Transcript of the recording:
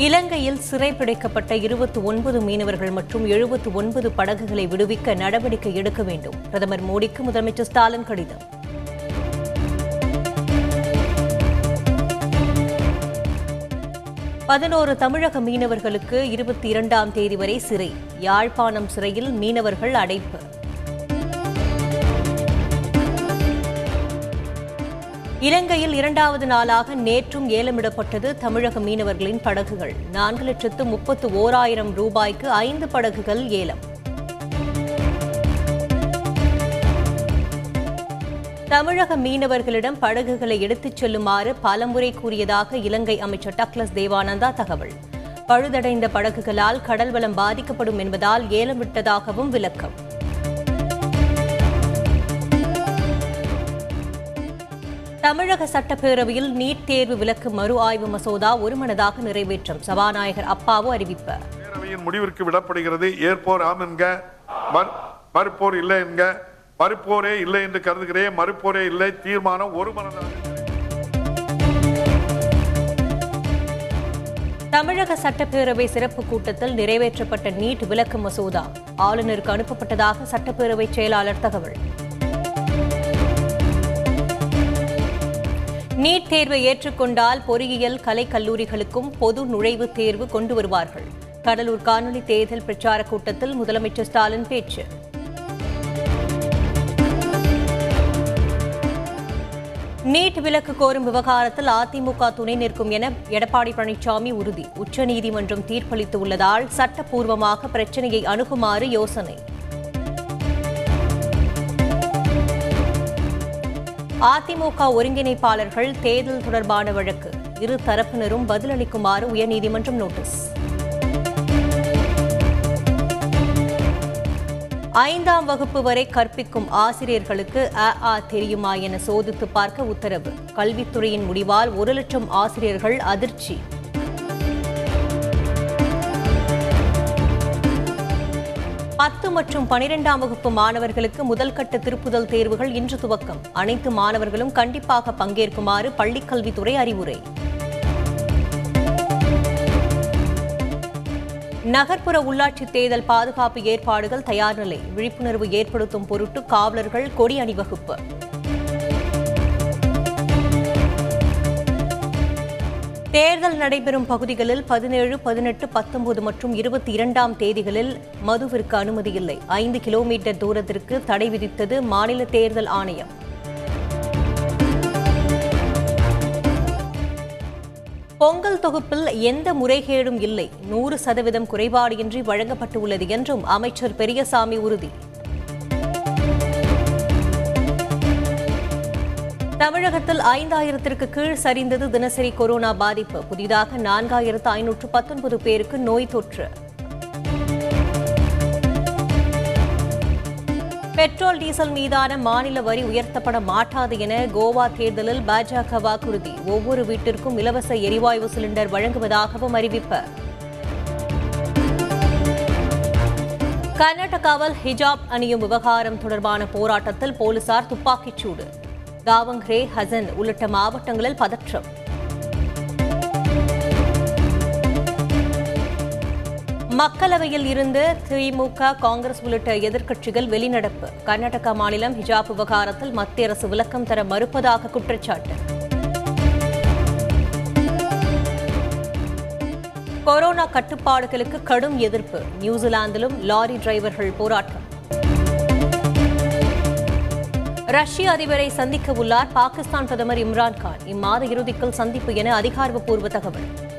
இலங்கையில் சிறைப்பிடிக்கப்பட்ட இருபத்தி ஒன்பது மீனவர்கள் மற்றும் எழுபத்து ஒன்பது படகுகளை விடுவிக்க நடவடிக்கை எடுக்க வேண்டும். பிரதமர் மோடிக்கு முதலமைச்சர் ஸ்டாலின் கடிதம். பதினோரு தமிழக மீனவர்களுக்கு இருபத்தி இரண்டாம் தேதி வரை சிறை. யாழ்ப்பாணம் சிறையில் மீனவர்கள் அடைப்பு. இலங்கையில் இரண்டாவது நாளாக நேற்றும் ஏலமிடப்பட்டது தமிழக மீனவர்களின் படகுகள். நான்கு லட்சத்து முப்பத்து ஓராயிரம் ரூபாய்க்கு ஐந்து படகுகள் ஏலம். தமிழக மீனவர்களிடம் படகுகளை எடுத்துச் செல்லுமாறு பலமுறை கூறியதாக இலங்கை அமைச்சர் டக்ளஸ் தேவானந்தா தகவல். பழுதடைந்த படகுகளால் கடல் வளம் பாதிக்கப்படும் என்பதால் ஏலமிட்டதாகவும் விளக்கம். தமிழக சட்டப்பேரவையில் நீட் தேர்வு விலக்கு மறு ஆய்வு மசோதா ஒருமனதாக நிறைவேற்றம். சபாநாயகர் அப்பாவு அறிவிப்பு. பேரவையின் முடிவிற்கு விடப்படுகிறது. ஏற்போர் ஆம் என்க மறு- மறுப்போர் இல்லை என்க மறுப்போரே இல்லை என்று கருதுகிறேன். மறுப்போரே இல்லை தீர்மானம் ஒரு மனதாக தமிழக சட்டப்பேரவை சிறப்பு கூட்டத்தில் நிறைவேற்றப்பட்ட நீட் விலக்கு மசோதா. ஆளுநருக்கு அனுப்பப்பட்டதாக சட்டப்பேரவை செயலாளர் தகவல். நீட் தேர்வை ஏற்றுக்கொண்டால் பொறியியல் கலை கல்லூரிகளுக்கும் பொது நுழைவுத் தேர்வு கொண்டு வருவார்கள். கடலூர் காணொலி தேர்தல் பிரச்சார கூட்டத்தில் முதலமைச்சர் ஸ்டாலின் பேச்சு. நீட் விலக்கு கோரும் விவகாரத்தில் அதிமுக துணை நிற்கும் என எடப்பாடி பழனிசாமி உறுதி. உச்சநீதிமன்றம் தீர்ப்பளித்து உள்ளதால் சட்டப்பூர்வமாக பிரச்சனையை அணுகுமாறு யோசனை. அதிமுக ஒருங்கிணைப்பாளர்கள் தேர்தல் தொடர்பான வழக்கு. இரு தரப்பினரும் பதிலளிக்குமாறு உயர்நீதிமன்றம் நோட்டீஸ். ஐந்தாம் வகுப்பு வரை கற்பிக்கும் ஆசிரியர்களுக்கு அ ஆ தெரியுமா என சோதித்து பார்க்க உத்தரவு. கல்வித்துறையின் முடிவால் ஒரு லட்சம் ஆசிரியர்கள் அதிர்ச்சி. பத்து மற்றும் பனிரெண்டாம் வகுப்பு மாணவர்களுக்கு முதல்கட்ட திருப்புதல் தேர்வுகள் இன்று துவக்கம். அனைத்து மாணவர்களும் கண்டிப்பாக பங்கேற்குமாறு பள்ளிக்கல்வித்துறை அறிவுரை. நகர்ப்புற உள்ளாட்சி தேர்தல் பாதுகாப்பு ஏற்பாடுகள் தயார் நிலை. விழிப்புணர்வு ஏற்படுத்தும் பொருட்டு காவலர்கள் கொடி அணிவகுப்பு. தேர்தல் நடைபெறும் பகுதிகளில் பதினேழு பதினெட்டு பத்தொன்பது மற்றும் இருபத்தி இரண்டாம் தேதிகளில் மதுவிற்கு அனுமதி இல்லை. ஐந்து கிலோமீட்டர் தூரத்திற்கு தடை விதித்தது மாநில தேர்தல் ஆணையம். பொங்கல் தொகுப்பில் எந்த முறைகேடும் இல்லை. நூறு சதவீதம் குறைபாடின்றி வழங்கப்பட்டுள்ளது என்றும் அமைச்சர் பெரியசாமி உறுதி. தமிழகத்தில் ஐந்தாயிரத்திற்கு கீழ் சரிந்தது தினசரி கொரோனா பாதிப்பு. புதிதாக நான்காயிரத்து ஐநூற்று பத்தொன்பது பேருக்கு நோய் தொற்று. பெட்ரோல் டீசல் மீதான மாநில வரி உயர்த்தப்பட மாட்டாது என கோவா தேர்தலில் பாஜக வாக்குறுதி ஒவ்வொரு வீட்டிற்கும் இலவச எரிவாயு சிலிண்டர் வழங்குவதாகவும் அறிவிப்பு. கர்நாடகாவில் ஹிஜாப் அணியும் விவகாரம் தொடர்பான போராட்டத்தில் போலீசார் துப்பாக்கிச் சூடு ஹசன் உள்ளிட்ட மாவட்டங்களில் பதற்றம். மக்களவையில் இருந்து திமுக காங்கிரஸ் உள்ளிட்ட எதிர்க்கட்சிகள் வெளிநடப்பு. கர்நாடகா மாநிலம் ஹிஜாப் விவகாரத்தில் மத்திய அரசு விளக்கம் தர மறுப்பதாக குற்றச்சாட்டு. கொரோனா கட்டுப்பாடுகளுக்கு கடும் எதிர்ப்பு. நியூசிலாந்திலும் லாரி டிரைவர்கள் போராட்டம். ரஷ்ய அதிபரை சந்திக்க உள்ளார் பாகிஸ்தான் பிரதமர் இம்ரான் கான் இம்மாத இறுதிக்குள் சந்திப்பு என அதிகாரப்பூர்வ தகவல்.